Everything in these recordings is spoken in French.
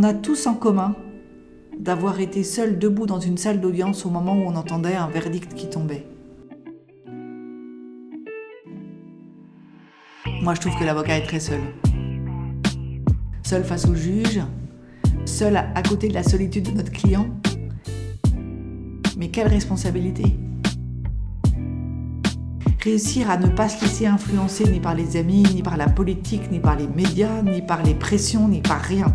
on a tous en commun d'avoir été seul debout dans une salle d'audience au moment où on entendait un verdict qui tombait. Moi, je trouve que l'avocat est très seul. Seul face au juge, seul à côté de la solitude de notre client. Mais quelle responsabilité Réussir à ne pas se laisser influencer ni par les amis, ni par la politique, ni par les médias, ni par les pressions, ni par rien.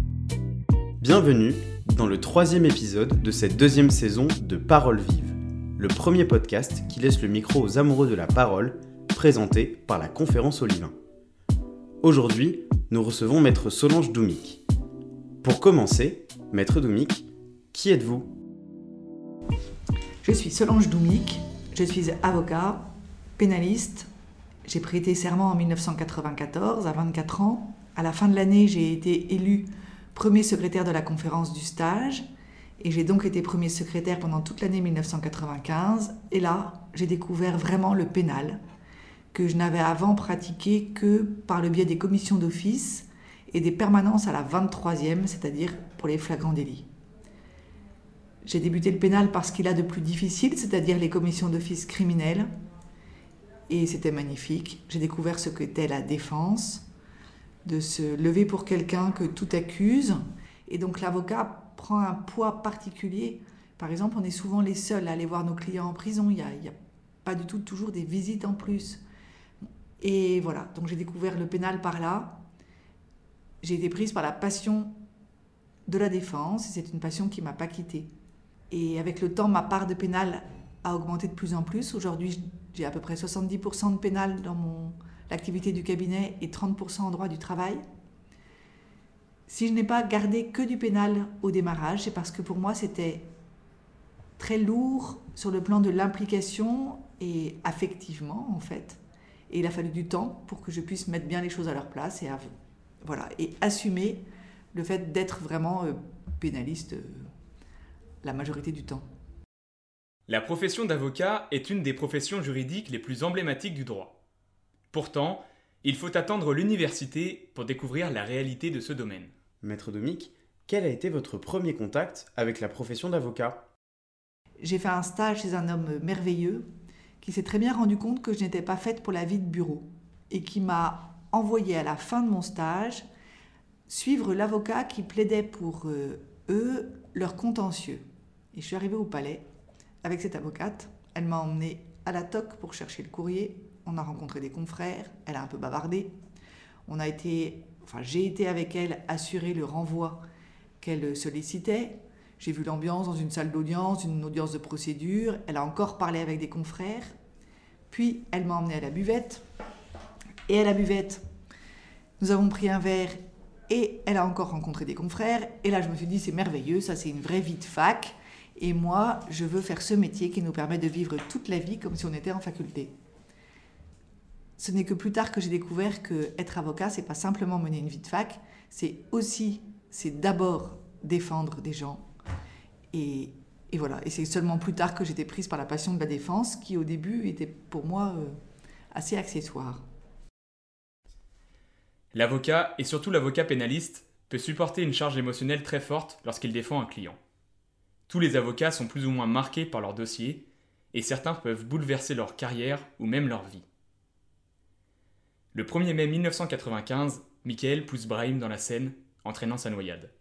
Bienvenue dans le troisième épisode de cette deuxième saison de Parole vive, le premier podcast qui laisse le micro aux amoureux de la parole, présenté par la conférence Olivain. Aujourd'hui, nous recevons Maître Solange Doumic. Pour commencer, Maître Doumic, qui êtes-vous? Je suis Solange Doumic, je suis avocat, pénaliste. J'ai prêté serment en 1994, à 24 ans. À la fin de l'année, j'ai été élu premier secrétaire de la conférence du stage. Et j'ai donc été premier secrétaire pendant toute l'année 1995. Et là, j'ai découvert vraiment le pénal, que je n'avais avant pratiqué que par le biais des commissions d'office et des permanences à la 23e, c'est-à-dire pour les flagrants délits. J'ai débuté le pénal parce qu'il a de plus difficile, c'est-à-dire les commissions d'office criminelles, et c'était magnifique. J'ai découvert ce qu'était la défense, de se lever pour quelqu'un que tout accuse. Et donc l'avocat prend un poids particulier. Par exemple, on est souvent les seuls à aller voir nos clients en prison. Il n'y a, pas du tout toujours des visites en plus. Et voilà, donc j'ai découvert le pénal par là. J'ai été prise par la passion de la défense. C'est une passion qui m'a pas quittée. Et avec le temps, ma part de pénal a augmenté de plus en plus. Aujourd'hui, j'ai à peu près 70% de pénal dans mon l'activité du cabinet et 30% en droit du travail. Si je n'ai pas gardé que du pénal au démarrage, c'est parce que pour moi c'était très lourd sur le plan de l'implication et affectivement en fait. Et il a fallu du temps pour que je puisse mettre bien les choses à leur place et, voilà, et assumer le fait d'être vraiment euh, pénaliste euh, la majorité du temps. La profession d'avocat est une des professions juridiques les plus emblématiques du droit. Pourtant, il faut attendre l'université pour découvrir la réalité de ce domaine. Maître Domic, quel a été votre premier contact avec la profession d'avocat? J'ai fait un stage chez un homme merveilleux qui s'est très bien rendu compte que je n'étais pas faite pour la vie de bureau et qui m'a envoyé à la fin de mon stage suivre l'avocat qui plaidait pour euh, eux leur contentieux. Et je suis arrivée au palais avec cette avocate. Elle m'a emmenée à la TOC pour chercher le courrier. On a rencontré des confrères. Elle a un peu bavardé. On a été, enfin, j'ai été avec elle assurer le renvoi qu'elle sollicitait. J'ai vu l'ambiance dans une salle d'audience, une audience de procédure. Elle a encore parlé avec des confrères. Puis elle m'a emmenée à la buvette. Et à la buvette, nous avons pris un verre et elle a encore rencontré des confrères. Et là, je me suis dit, c'est merveilleux, ça c'est une vraie vie de fac. Et moi, je veux faire ce métier qui nous permet de vivre toute la vie comme si on était en faculté. Ce n'est que plus tard que j'ai découvert que être avocat, c'est pas simplement mener une vie de fac, c'est aussi, c'est d'abord défendre des gens. Et, et voilà. Et c'est seulement plus tard que j'étais prise par la passion de la défense, qui au début était pour moi euh, assez accessoire. L'avocat, et surtout l'avocat pénaliste, peut supporter une charge émotionnelle très forte lorsqu'il défend un client. Tous les avocats sont plus ou moins marqués par leur dossier, et certains peuvent bouleverser leur carrière ou même leur vie. Le 1er mai 1995, Michael pousse Brahim dans la Seine, entraînant sa noyade.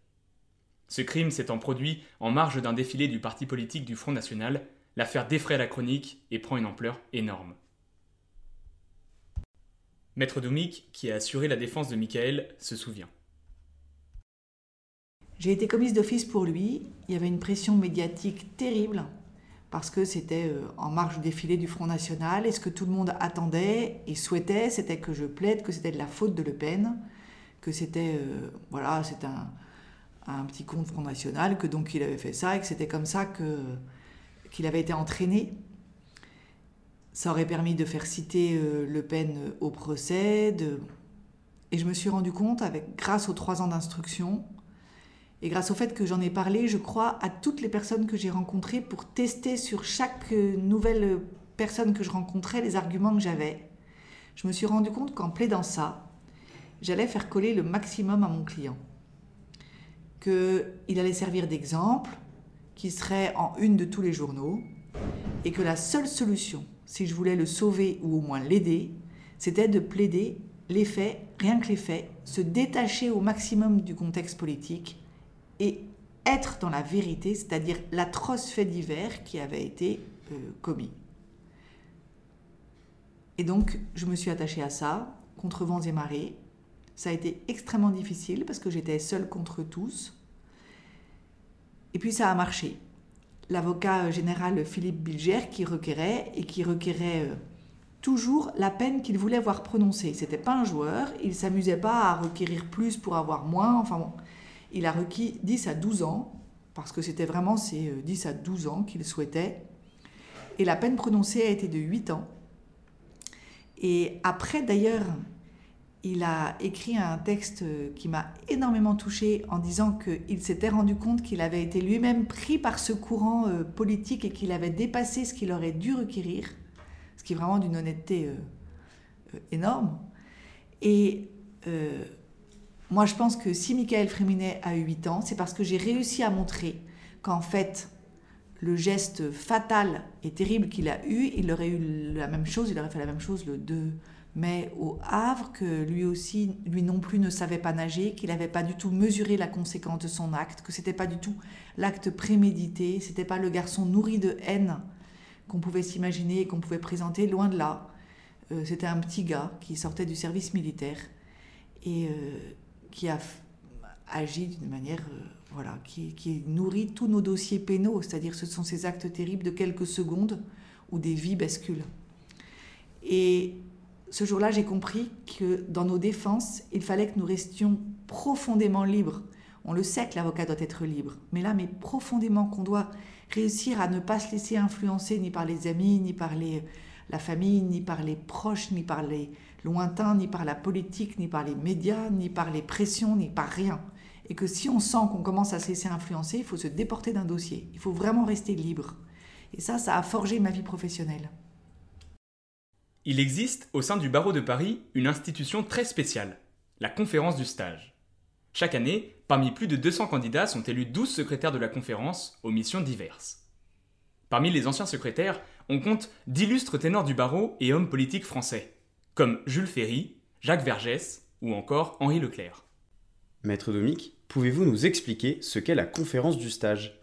Ce crime s'étant produit en marge d'un défilé du parti politique du Front National, l'affaire défraie la chronique et prend une ampleur énorme. Maître Doumik, qui a assuré la défense de Michael, se souvient. J'ai été commise d'office pour lui. Il y avait une pression médiatique terrible parce que c'était euh, en marge du défilé du Front National. Et ce que tout le monde attendait et souhaitait, c'était que je plaide que c'était de la faute de Le Pen, que c'était euh, voilà, un, un, petit compte Front National, que donc il avait fait ça et que c'était comme ça qu'il avait été entraîné. Ça aurait permis de faire citer euh, Le Pen au procès. De... Et je me suis rendu compte, avec, grâce aux trois ans d'instruction, et grâce au fait que j'en ai parlé, je crois à toutes les personnes que j'ai rencontrées pour tester sur chaque euh, nouvelle personne que je rencontrais les arguments que j'avais. Je me suis rendu compte qu'en plaidant ça, j'allais faire coller le maximum à mon client. qu'il allait servir d'exemple, qu'il serait en une de tous les journaux, et que la seule solution, si je voulais le sauver ou au moins l'aider, c'était de plaider les faits, rien que les faits, se détacher au maximum du contexte politique et être dans la vérité, c'est-à-dire l'atroce fait divers qui avait été euh, commis. Et donc, je me suis attachée à ça, contre vents et marées. Ça a été extrêmement difficile parce que j'étais seule contre tous. Et puis ça a marché. L'avocat général Philippe Bilger qui requérait et qui requérait euh, toujours la peine qu'il voulait voir prononcée. C'était pas un joueur, il s'amusait pas à requérir plus pour avoir moins. Enfin bon, il a requis 10 à 12 ans parce que c'était vraiment ces 10 euh, à 12 ans qu'il souhaitait. Et la peine prononcée a été de 8 ans. Et après, d'ailleurs, il a écrit un texte qui m'a énormément touchée en disant qu'il s'était rendu compte qu'il avait été lui-même pris par ce courant euh, politique et qu'il avait dépassé ce qu'il aurait dû requérir, ce qui est vraiment d'une honnêteté euh, euh, énorme. Et moi, je pense que si Michael Fréminet a eu 8 ans, c'est parce que j'ai réussi à montrer qu'en fait, le geste fatal et terrible qu'il a eu, il aurait eu la même chose, il aurait fait la même chose le 2 mai au Havre, que lui aussi, lui non plus ne savait pas nager, qu'il n'avait pas du tout mesuré la conséquence de son acte, que c'était pas du tout l'acte prémédité, c'était pas le garçon nourri de haine qu'on pouvait s'imaginer et qu'on pouvait présenter, loin de là. Euh, c'était un petit gars qui sortait du service militaire et euh, qui a agi d'une manière euh, voilà, qui, nourrit tous nos dossiers pénaux, c'est-à-dire ce sont ces actes terribles de quelques secondes où des vies basculent. Et ce jour-là, j'ai compris que dans nos défenses, il fallait que nous restions profondément libres. On le sait que l'avocat doit être libre, mais là, mais profondément qu'on doit réussir à ne pas se laisser influencer ni par les amis, ni par la famille, ni par les proches, ni par les lointains, ni par la politique, ni par les médias, ni par les pressions, ni par rien et que si on sent qu'on commence à se laisser influencer, il faut se déporter d'un dossier. Il faut vraiment rester libre. Et ça, ça a forgé ma vie professionnelle. Il existe au sein du barreau de Paris une institution très spéciale, la conférence du stage. Chaque année, parmi plus de 200 candidats sont élus 12 secrétaires de la conférence aux missions diverses. Parmi les anciens secrétaires, on compte d'illustres ténors du barreau et hommes politiques français, comme Jules Ferry, Jacques Vergès ou encore Henri Leclerc. Maître Domic, pouvez-vous nous expliquer ce qu'est la conférence du stage?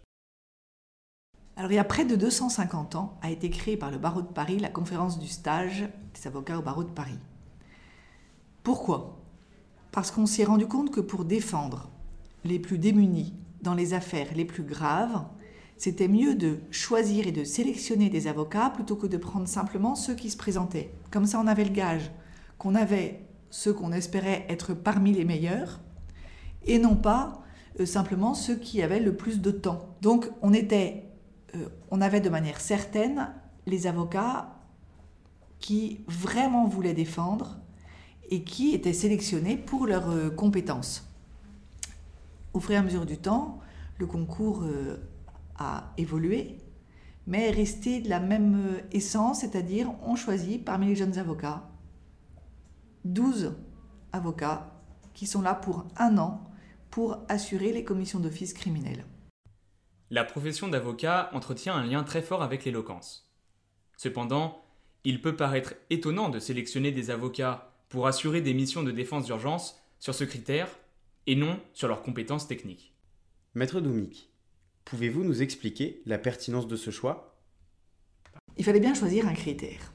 Alors, il y a près de 250 ans, a été créée par le barreau de Paris la conférence du stage des avocats au barreau de Paris. Pourquoi? Parce qu'on s'est rendu compte que pour défendre les plus démunis dans les affaires les plus graves, c'était mieux de choisir et de sélectionner des avocats plutôt que de prendre simplement ceux qui se présentaient. Comme ça, on avait le gage qu'on avait ceux qu'on espérait être parmi les meilleurs et non pas euh, simplement ceux qui avaient le plus de temps. Donc on était, euh, on avait de manière certaine les avocats qui vraiment voulaient défendre et qui étaient sélectionnés pour leurs euh, compétences. Au fur et à mesure du temps, le concours a évolué, mais est resté de la même essence, c'est-à-dire on choisit parmi les jeunes avocats 12 avocats qui sont là pour un an pour assurer les commissions d'office criminelles. La profession d'avocat entretient un lien très fort avec l'éloquence. Cependant, il peut paraître étonnant de sélectionner des avocats pour assurer des missions de défense d'urgence sur ce critère et non sur leurs compétences techniques. Maître Doumik, pouvez-vous nous expliquer la pertinence de ce choix? Il fallait bien choisir un critère.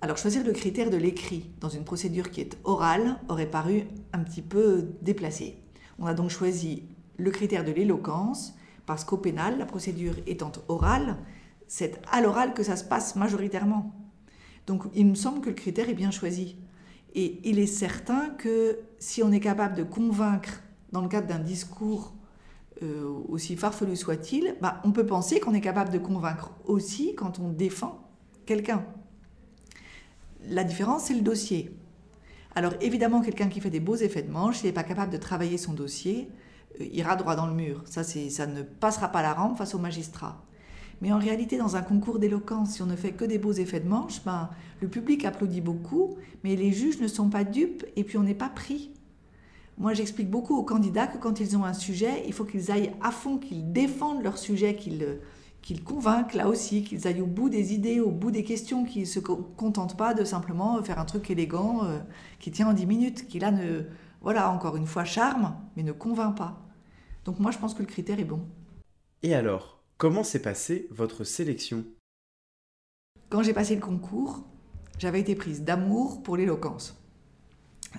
Alors choisir le critère de l'écrit dans une procédure qui est orale aurait paru un petit peu déplacé. On a donc choisi le critère de l'éloquence, parce qu'au pénal, la procédure étant orale, c'est à l'oral que ça se passe majoritairement. Donc il me semble que le critère est bien choisi. Et il est certain que si on est capable de convaincre dans le cadre d'un discours euh, aussi farfelu soit-il, bah, on peut penser qu'on est capable de convaincre aussi quand on défend quelqu'un. La différence, c'est le dossier. Alors évidemment, quelqu'un qui fait des beaux effets de manche, s'il n'est pas capable de travailler son dossier, euh, ira droit dans le mur. Ça, ça ne passera pas la rampe face au magistrat. Mais en réalité, dans un concours d'éloquence, si on ne fait que des beaux effets de manche, ben, le public applaudit beaucoup, mais les juges ne sont pas dupes et puis on n'est pas pris. Moi, j'explique beaucoup aux candidats que quand ils ont un sujet, il faut qu'ils aillent à fond, qu'ils défendent leur sujet, qu'ils qu'ils convainquent là aussi, qu'ils aillent au bout des idées, au bout des questions, qu'ils ne se contentent pas de simplement faire un truc élégant euh, qui tient en 10 minutes, qui là ne, voilà, encore une fois, charme, mais ne convainc pas. Donc moi, je pense que le critère est bon. Et alors, comment s'est passée votre sélection? Quand j'ai passé le concours, j'avais été prise d'amour pour l'éloquence.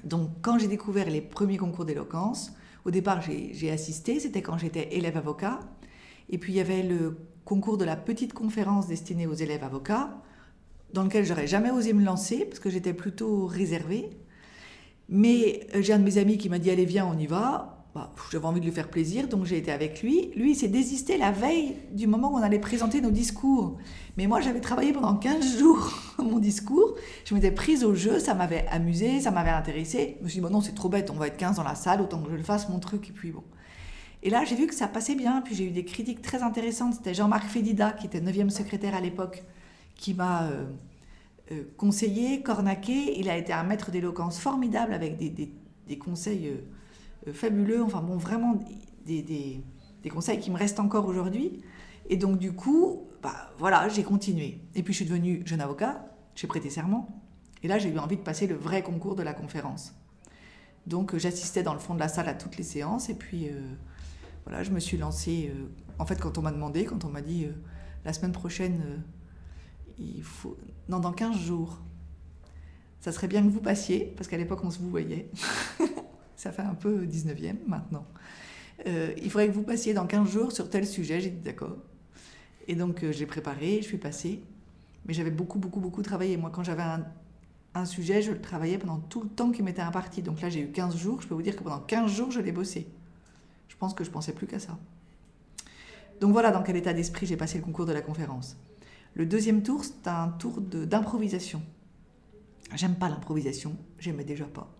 Donc quand j'ai découvert les premiers concours d'éloquence, au départ j'ai assisté, c'était quand j'étais élève avocat, et puis il y avait le concours de la petite conférence destinée aux élèves avocats, dans lequel j'aurais jamais osé me lancer parce que j'étais plutôt réservée. Mais euh, j'ai un de mes amis qui m'a dit allez viens on y va. Bah, j'avais envie de lui faire plaisir, donc j'ai été avec lui. Lui, il s'est désisté la veille du moment où on allait présenter nos discours. Mais moi, j'avais travaillé pendant 15 jours mon discours. Je m'étais prise au jeu, ça m'avait amusé, ça m'avait intéressé. Je me suis dit, bon, non, c'est trop bête, on va être 15 dans la salle, autant que je le fasse, mon truc. Et puis bon. Et là, j'ai vu que ça passait bien, puis j'ai eu des critiques très intéressantes. C'était Jean-Marc Fédida, qui était 9e secrétaire à l'époque, qui m'a euh, euh, conseillé, cornaqué. Il a été un maître d'éloquence formidable avec des, conseils euh, fabuleux, enfin bon, vraiment des, conseils qui me restent encore aujourd'hui. Et donc, du coup, bah, voilà, j'ai continué. Et puis, je suis devenue jeune avocat, j'ai prêté serment. Et là, j'ai eu envie de passer le vrai concours de la conférence. Donc, j'assistais dans le fond de la salle à toutes les séances. Et puis, voilà, je me suis lancée. Euh, en fait, quand on m'a demandé, quand on m'a dit euh, la semaine prochaine, euh, il faut. Non, dans 15 jours, ça serait bien que vous passiez, parce qu'à l'époque, on se vous voyait. ça fait un peu 19e maintenant. il faudrait que vous passiez dans 15 jours sur tel sujet. J'ai dit d'accord. Et donc, j'ai préparé, je suis passée. Mais j'avais beaucoup, beaucoup, beaucoup travaillé. Moi, quand j'avais un, un sujet, je le travaillais pendant tout le temps qui m'était imparti. Donc là, j'ai eu 15 jours. Je peux vous dire que pendant 15 jours, je l'ai bossé. Je pense que je pensais plus qu'à ça. Donc voilà dans quel état d'esprit j'ai passé le concours de la conférence. Le deuxième tour, c'est un tour d'improvisation. J'aime pas l'improvisation, j'aimais déjà pas.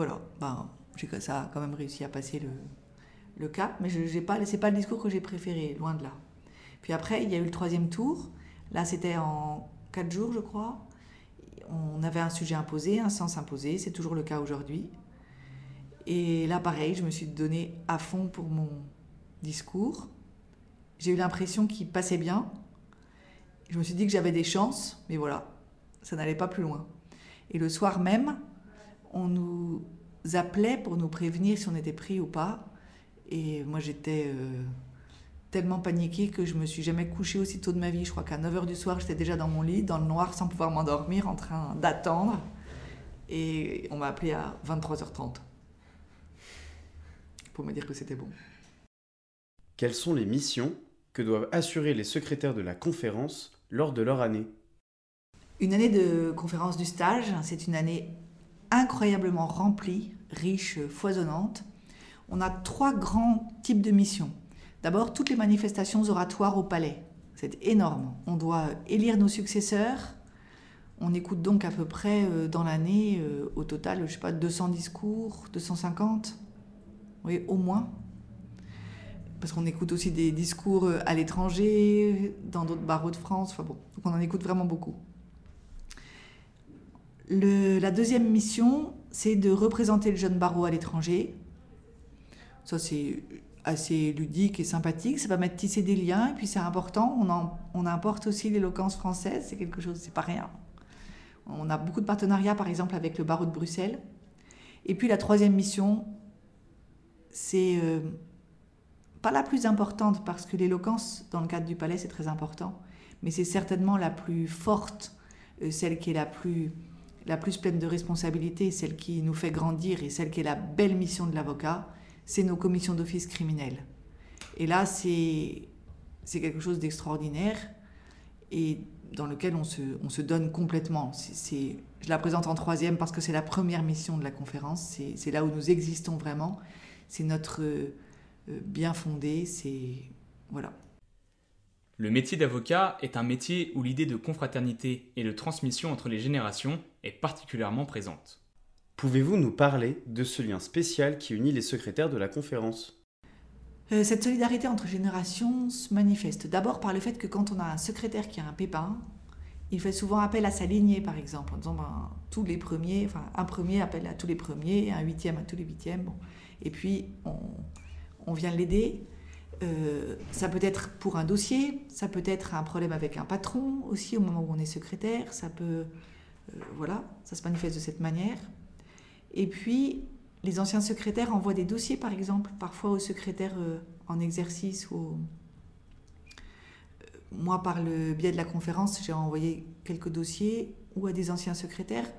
Voilà, ben, j'ai ça quand même réussi à passer le, le cap, mais ce n'est pas, pas le discours que j'ai préféré, loin de là. Puis après, il y a eu le troisième tour. Là, c'était en quatre jours, je crois. On avait un sujet imposé, un sens imposé, c'est toujours le cas aujourd'hui. Et là, pareil, je me suis donné à fond pour mon discours. J'ai eu l'impression qu'il passait bien. Je me suis dit que j'avais des chances, mais voilà, ça n'allait pas plus loin. Et le soir même, on nous appelait pour nous prévenir si on était pris ou pas. Et moi, j'étais euh, tellement paniquée que je me suis jamais couchée aussi tôt de ma vie. Je crois qu'à 9h du soir, j'étais déjà dans mon lit, dans le noir, sans pouvoir m'endormir, en train d'attendre. Et on m'a appelé à 23h30 pour me dire que c'était bon. Quelles sont les missions que doivent assurer les secrétaires de la conférence lors de leur année? Une année de conférence du stage, c'est une année incroyablement remplie, riche, foisonnante. On a trois grands types de missions. D'abord, toutes les manifestations oratoires au palais. C'est énorme. On doit élire nos successeurs. On écoute donc à peu près euh, dans l'année, euh, au total, je sais pas, 200 discours, 250 oui, au moins. Parce qu'on écoute aussi des discours euh, à l'étranger, dans d'autres barreaux de France. Enfin bon, on en écoute vraiment beaucoup. La deuxième mission, c'est de représenter le jeune barreau à l'étranger. Ça, c'est assez ludique et sympathique. Ça permet de tisser des liens. Et puis, c'est important. On, importe aussi l'éloquence française. C'est quelque chose, c'est pas rien. On a beaucoup de partenariats, par exemple, avec le barreau de Bruxelles. Et puis, la troisième mission, c'est euh, pas la plus importante parce que l'éloquence dans le cadre du palais c'est très important, mais c'est certainement la plus forte, euh, celle qui est la plus, la plus pleine de responsabilités, celle qui nous fait grandir et celle qui est la belle mission de l'avocat, c'est nos commissions d'office criminelles. Et là c'est quelque chose d'extraordinaire et dans lequel on se, on se donne complètement. Je la présente en troisième parce que c'est la première mission de la conférence, c'est là où nous existons vraiment c'est notre euh, bien fondé, c'est voilà. Le métier d'avocat est un métier où l'idée de confraternité et de transmission entre les générations est particulièrement présente. Pouvez-vous nous parler de ce lien spécial qui unit les secrétaires de la conférence? Euh, Cette solidarité entre générations se manifeste d'abord par le fait que quand on a un secrétaire qui a un pépin, il fait souvent appel à sa lignée, par exemple, en disant ben, tous les premiers, enfin, un premier appelle à tous les premiers, un huitième à tous les huitièmes. Bon. Et puis, on, on vient l'aider. Euh, ça peut être pour un dossier, ça peut être un problème avec un patron aussi au moment où on est secrétaire, ça peut. Euh, voilà, ça se manifeste de cette manière. Et puis, les anciens secrétaires envoient des dossiers, par exemple, parfois aux secrétaires euh, en exercice ou moi, par le biais de la conférence, j'ai envoyé quelques dossiers ou à des anciens secrétaires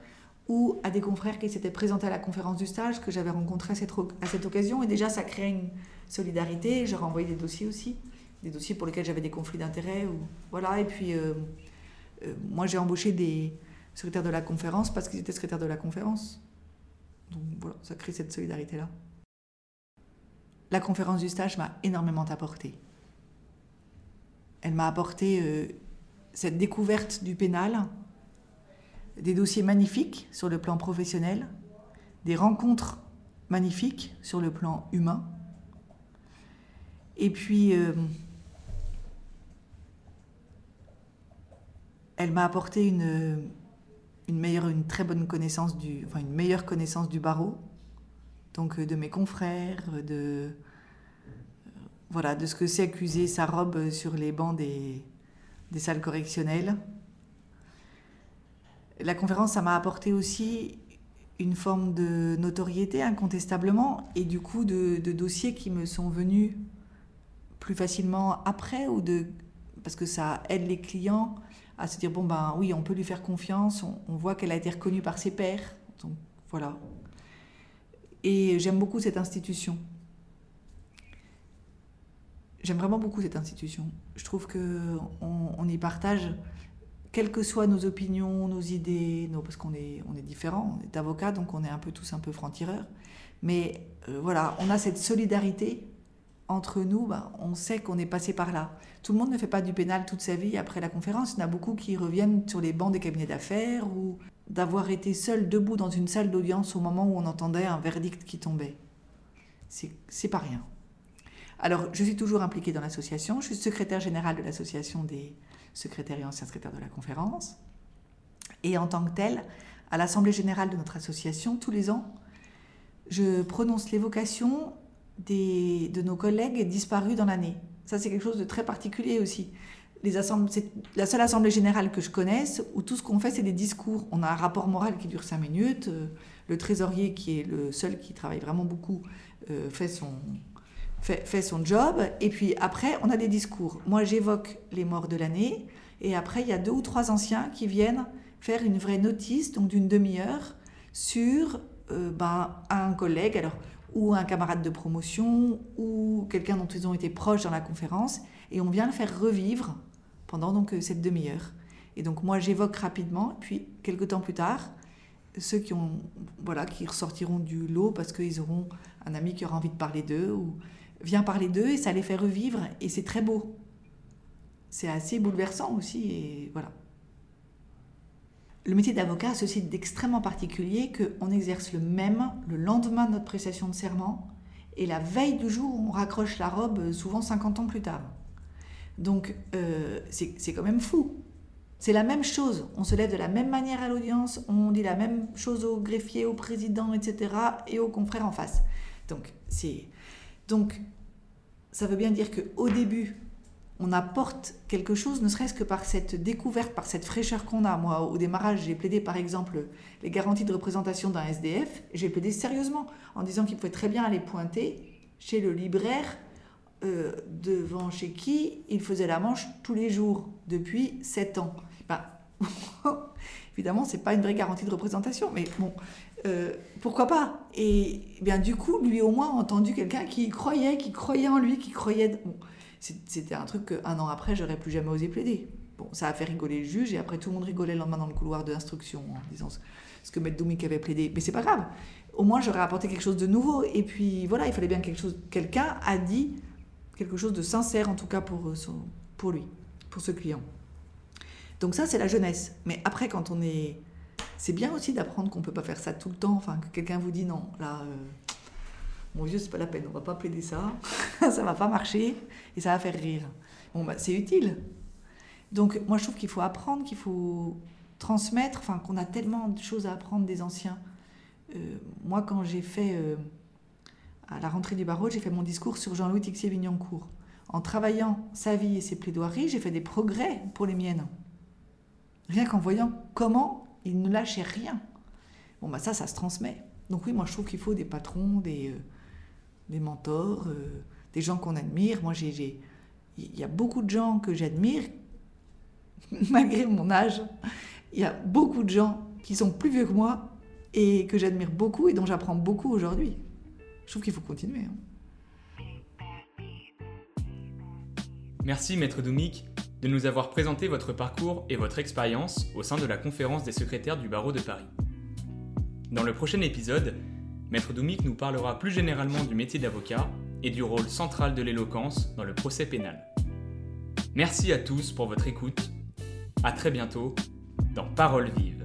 ou à des confrères qui s'étaient présentés à la conférence du stage que j'avais rencontré à cette, à cette occasion. Et déjà, ça crée une solidarité. J'ai renvoyé des dossiers aussi, des dossiers pour lesquels j'avais des conflits d'intérêts. Ou, voilà. Et puis, euh, euh, moi, j'ai embauché des secrétaires de la conférence parce qu'ils étaient secrétaires de la conférence. Donc voilà, ça crée cette solidarité-là. La conférence du stage m'a énormément apporté. Elle m'a apporté euh, cette découverte du pénal, des dossiers magnifiques sur le plan professionnel, des rencontres magnifiques sur le plan humain. Et puis, euh, elle m'a apporté une, une, meilleure, une connaissance du, enfin une meilleure connaissance du barreau, donc euh, de mes confrères, de, voilà, de ce que c'est accuser sa robe sur les bancs des, salles correctionnelles. La conférence, ça m'a apporté aussi une forme de notoriété incontestablement et du coup de, dossiers qui me sont venus plus facilement après ou de parce que ça aide les clients à se dire bon ben oui on peut lui faire confiance on, voit qu'elle a été reconnue par ses pairs donc voilà et j'aime beaucoup cette institution J'aime vraiment beaucoup cette institution. Je trouve que on, y partage, quelles que soient nos opinions, nos idées, parce qu'on est, on est différents, on est avocats, donc on est un peu tous un peu francs-tireurs. Mais euh, voilà, on a cette solidarité entre nous, ben, on sait qu'on est passé par là. Tout le monde ne fait pas du pénal toute sa vie après la conférence. Il y en a beaucoup qui reviennent sur les bancs des cabinets d'affaires ou d'avoir été seul debout dans une salle d'audience au moment où on entendait un verdict qui tombait. C'est pas rien. Alors, je suis toujours impliquée dans l'association. Je suis secrétaire générale de l'association des secrétaires et anciens secrétaires de la conférence. Et en tant que telle, à l'Assemblée générale de notre association, tous les ans, je prononce l'évocation de nos collègues disparus dans l'année. Ça, c'est quelque chose de très particulier aussi. c'est la seule assemblée générale que je connaisse où tout ce qu'on fait, c'est des discours. On a un rapport moral qui dure cinq minutes. Euh, le trésorier, qui est le seul qui travaille vraiment beaucoup, euh, fait son, fait, son job, et puis après, on a des discours. Moi, j'évoque les morts de l'année, et après, il y a deux ou trois anciens qui viennent faire une vraie notice, donc d'une demi-heure, sur euh, ben, un collègue, alors, ou un camarade de promotion, ou quelqu'un dont ils ont été proches dans la conférence, et on vient le faire revivre pendant donc euh, cette demi-heure. Et donc moi, j'évoque rapidement, puis quelques temps plus tard, ceux qui ont voilà qui ressortiront du lot parce qu'ils auront un ami qui aura envie de parler d'eux ou vient parler d'eux et ça les fait revivre et c'est très beau. C'est assez bouleversant aussi et voilà. Le métier d'avocat a ceci d'extrêmement particulier qu'on exerce le même le lendemain de notre prestation de serment et la veille du jour où on raccroche la robe, souvent 50 ans plus tard. Donc euh, c'est quand même fou. C'est la même chose. On se lève de la même manière à l'audience, on dit la même chose au greffier, au président, etc. et aux confrères en face. Donc c'est donc, ça veut bien dire qu'au début, on apporte quelque chose, ne serait-ce que par cette découverte, par cette fraîcheur qu'on a. Moi, au démarrage, j'ai plaidé par exemple les garanties de représentation d'un SDF. J'ai plaidé sérieusement en disant qu'il pouvait très bien aller pointer chez le libraire euh, devant chez qui il faisait la manche tous les jours depuis 7 ans. Ben, évidemment, c'est pas une vraie garantie de représentation, mais bon, euh, pourquoi pas? Et bien du coup, lui au moins a entendu quelqu'un qui croyait, qui croyait en lui, qui croyait. C'était un truc qu'un an après, j'aurais plus jamais osé plaider. Bon, ça a fait rigoler le juge et après tout le monde rigolait le lendemain dans le couloir de l'instruction en disant ce que Maître Doumik avait plaidé. Mais c'est pas grave. Au moins, j'aurais apporté quelque chose de nouveau. Et puis voilà, il fallait bien quelque chose. Quelqu'un a dit quelque chose de sincère, en tout cas pour, euh, pour lui, pour ce client. Donc ça, c'est la jeunesse. Mais après, quand on est c'est bien aussi d'apprendre qu'on ne peut pas faire ça tout le temps, enfin que quelqu'un vous dit non, là, euh, mon vieux, c'est pas la peine, on va pas plaider ça, ça va pas marcher et ça va faire rire. Bon, bah, c'est utile. Donc moi je trouve qu'il faut apprendre, qu'il faut transmettre, enfin qu'on a tellement de choses à apprendre des anciens. Euh, moi quand j'ai fait, euh, à la rentrée du barreau, j'ai fait mon discours sur Jean-Louis Tixier-Vignancourt. En travaillant sa vie et ses plaidoiries, j'ai fait des progrès pour les miennes. Rien qu'en voyant comment il ne lâchait rien. Bon bah ça, ça se transmet. Donc oui, moi je trouve qu'il faut des patrons, des, euh, des mentors, des gens qu'on admire. Moi j'ai... Il y a beaucoup de gens que j'admire malgré mon âge, il y a beaucoup de gens qui sont plus vieux que moi et que j'admire beaucoup et dont j'apprends beaucoup aujourd'hui. Je trouve qu'il faut continuer. Hein. Merci Maître Doumik de nous avoir présenté votre parcours et votre expérience au sein de la conférence des secrétaires du barreau de Paris. Dans le prochain épisode, Maître Doumik nous parlera plus généralement du métier d'avocat et du rôle central de l'éloquence dans le procès pénal. Merci à tous pour votre écoute à très bientôt dans Parole vive.